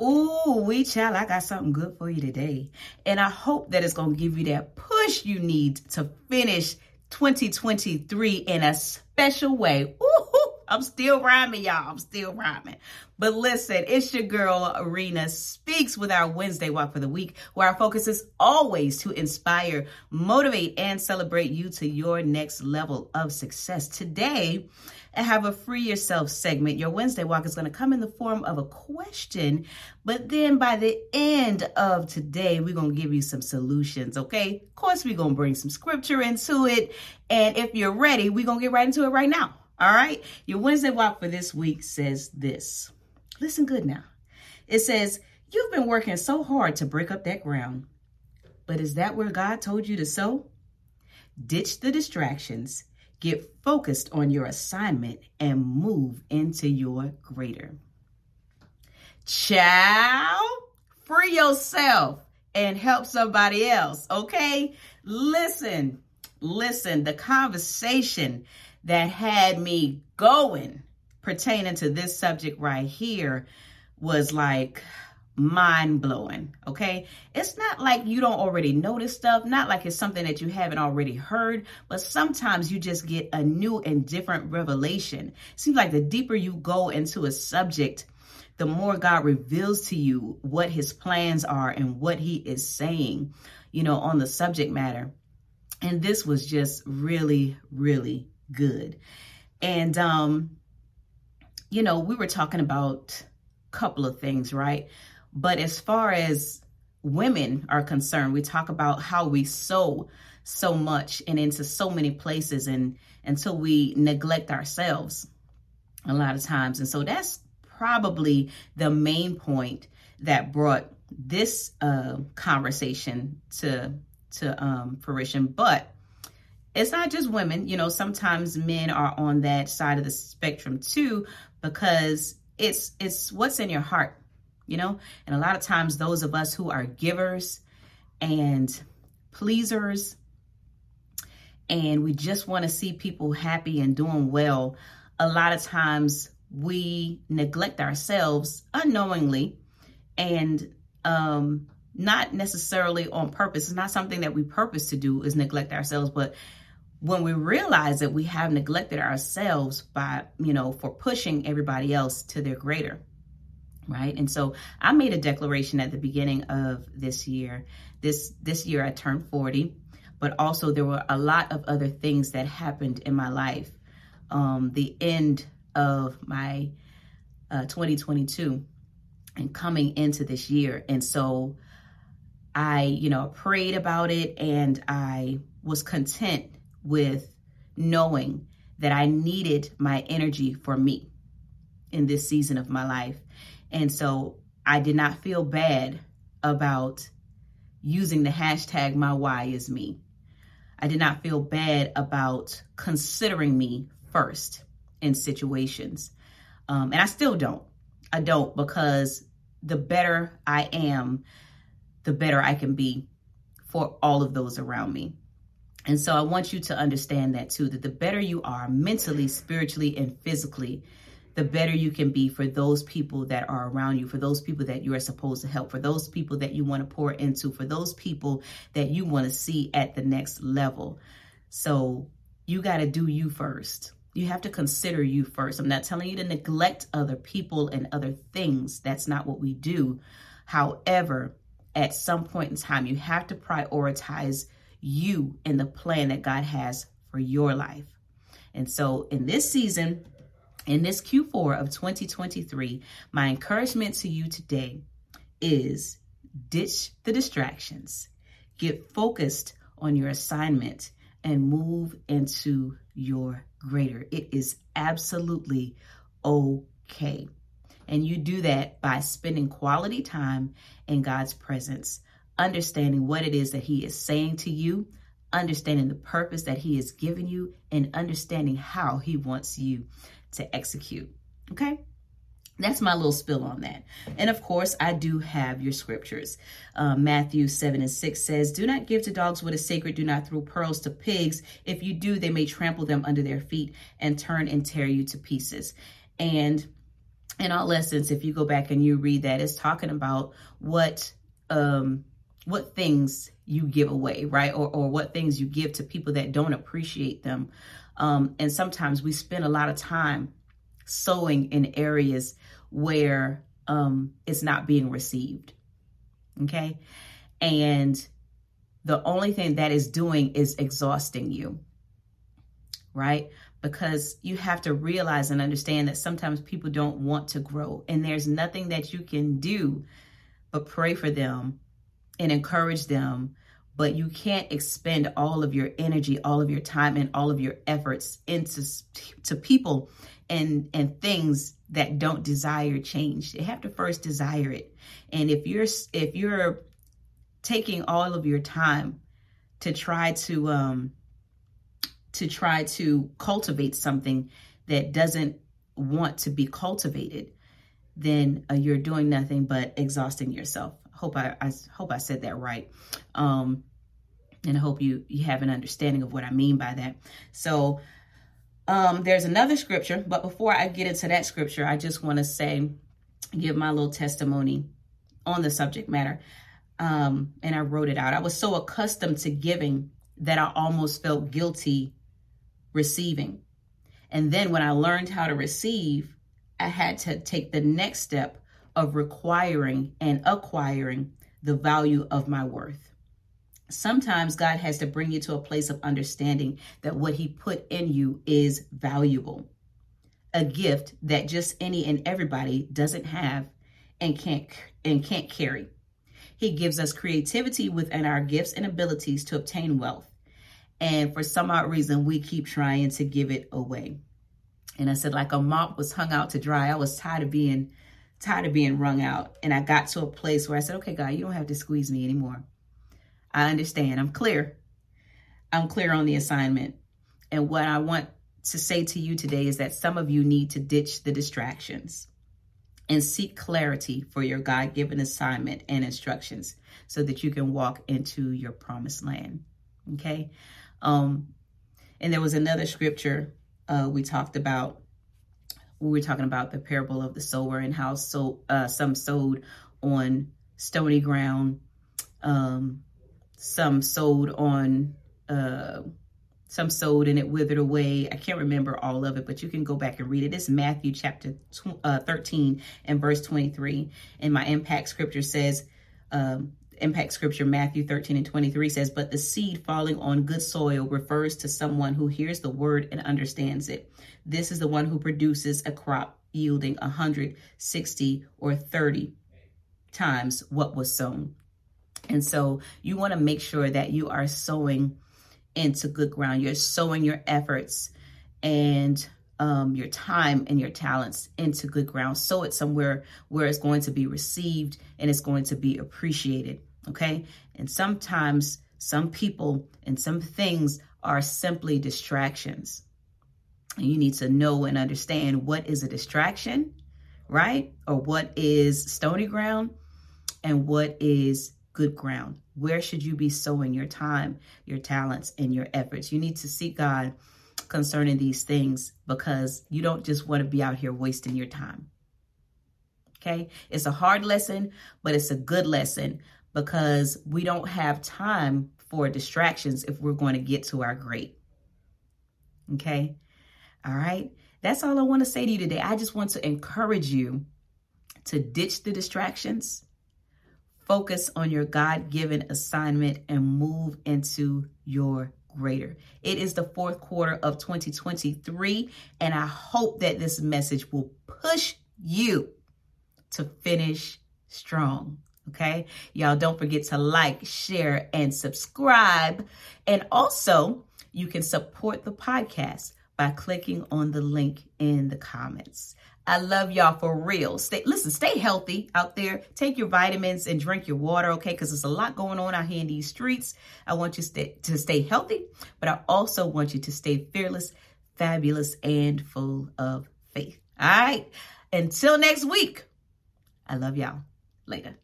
Ooh, we child, I got something good for you today. And I hope that it's going to give you that push you need to finish 2023 in a special way. Ooh, I'm still rhyming, y'all. I'm still rhyming. But listen, it's your girl, Rena Speaks with our Wednesday Walk for the Week, where our focus is always to inspire, motivate, and celebrate you to your next level of success. Today, I have a free yourself segment. Your Wednesday walk is going to come in the form of a question, but then by the end of today, we're going to give you some solutions, okay? Of course, we're going to bring some scripture into it. And if you're ready, we're going to get right into it right now. All right? Your Wednesday walk for this week says this. Listen good now. It says, You've been working so hard to break up that ground. But is that where God told you to sow? Ditch the distractions Get focused on your assignment and move into your greater. Child, free yourself and help somebody else, okay? Listen, listen, the conversation that had me going pertaining to this subject right here was like, mind blowing. Okay. It's not like you don't already know this stuff, not like it's something that you haven't already heard, but sometimes you just get a new and different revelation. It seems like the deeper you go into a subject, the more God reveals to you what his plans are and what he is saying, you know, on the subject matter. And this was just really, really good. And, um, you know, we were talking about a couple of things, right? But as far as women are concerned, we talk about how we sow so much and into so many places and until we neglect ourselves a lot of times. And so that's probably the main point that brought this uh, conversation to to um, fruition. But it's not just women. You know, sometimes men are on that side of the spectrum too, because it's it's what's in your heart you know? And a lot of times, those of us who are givers and pleasers, and we just want to see people happy and doing well, a lot of times we neglect ourselves unknowingly and um, not necessarily on purpose. It's not something that we purpose to do is neglect ourselves, but when we realize that we have neglected ourselves by, you know, for pushing everybody else to their greater right? And so i made a declaration at the beginning of this year. This this year i turned 40 but also there were a lot of other things that happened in my life. Um, the end of my uh, 2022 and coming into this year. And so i you know prayed about it and i was content with knowing that i needed my energy for me in this season of my life and so I did not feel bad about using the hashtag my why is me. I did not feel bad about considering me first in situations. Um, and I still don't. I don't because the better I am, the better I can be for all of those around me. And so I want you to understand that too, that the better you are mentally, spiritually, and physically, the better you can be for those people that are around you, for those people that you are supposed to help, for those people that you want to pour into, for those people that you want to see at the next level. So you got to do you first. You have to consider you first. I'm not telling you to neglect other people and other things. That's not what we do. However, at some point in time, you have to prioritize you and the plan that God has for your life. And so in this season, in this Q4 of 2023, my encouragement to you today is ditch the distractions, get focused on your assignment, and move into your greater. It is absolutely okay. And you do that by spending quality time in God's presence, understanding what it is that He is saying to you, understanding the purpose that He has given you, and understanding how He wants you to execute. Okay? That's my little spill on that. And of course, I do have your scriptures. Uh, Matthew 7 and 6 says, Do not give to dogs what is sacred, do not throw pearls to pigs. If you do, they may trample them under their feet and turn and tear you to pieces. And in all essence, if you go back and you read that, it's talking about what um, what things you give away, right? Or, or what things you give to people that don't appreciate them. Um, and sometimes we spend a lot of time sowing in areas where um, it's not being received. Okay. And the only thing that is doing is exhausting you, right? Because you have to realize and understand that sometimes people don't want to grow, and there's nothing that you can do but pray for them and encourage them. But you can't expend all of your energy, all of your time, and all of your efforts into to people and and things that don't desire change. They have to first desire it. And if you're if you're taking all of your time to try to um to try to cultivate something that doesn't want to be cultivated, then uh, you're doing nothing but exhausting yourself. Hope I, I hope I said that right. Um, and I hope you you have an understanding of what I mean by that. So um, there's another scripture, but before I get into that scripture, I just want to say, give my little testimony on the subject matter. Um, and I wrote it out. I was so accustomed to giving that I almost felt guilty receiving. And then when I learned how to receive, I had to take the next step of requiring and acquiring the value of my worth. Sometimes God has to bring you to a place of understanding that what He put in you is valuable, a gift that just any and everybody doesn't have and can't and can't carry. He gives us creativity within our gifts and abilities to obtain wealth. And for some odd reason, we keep trying to give it away. And I said, like a mop was hung out to dry. I was tired of being tired of being wrung out. And I got to a place where I said, okay, God, you don't have to squeeze me anymore. I understand. I'm clear. I'm clear on the assignment. And what I want to say to you today is that some of you need to ditch the distractions and seek clarity for your God given assignment and instructions so that you can walk into your promised land. Okay. Um, and there was another scripture uh, we talked about. We were talking about the parable of the sower and how so uh, some sowed on stony ground, um, some sowed on uh, some sowed and it withered away. I can't remember all of it, but you can go back and read it. It's Matthew chapter tw- uh, 13 and verse 23. And my impact scripture says, um, impact scripture Matthew 13 and 23 says, But the seed falling on good soil refers to someone who hears the word and understands it. This is the one who produces a crop yielding 160 or 30 times what was sown. And so you want to make sure that you are sowing into good ground. You're sowing your efforts and um, your time and your talents into good ground. Sow it somewhere where it's going to be received and it's going to be appreciated. Okay. And sometimes some people and some things are simply distractions. And you need to know and understand what is a distraction, right? Or what is stony ground and what is good ground. Where should you be sowing your time, your talents, and your efforts? You need to seek God concerning these things because you don't just want to be out here wasting your time. Okay? It's a hard lesson, but it's a good lesson because we don't have time for distractions if we're going to get to our great. Okay? All right? That's all I want to say to you today. I just want to encourage you to ditch the distractions Focus on your God given assignment and move into your greater. It is the fourth quarter of 2023, and I hope that this message will push you to finish strong. Okay, y'all don't forget to like, share, and subscribe. And also, you can support the podcast by clicking on the link in the comments. I love y'all for real. Stay listen, stay healthy out there. Take your vitamins and drink your water, okay? Because there's a lot going on out here in these streets. I want you to stay healthy, but I also want you to stay fearless, fabulous, and full of faith. All right. Until next week. I love y'all. Later.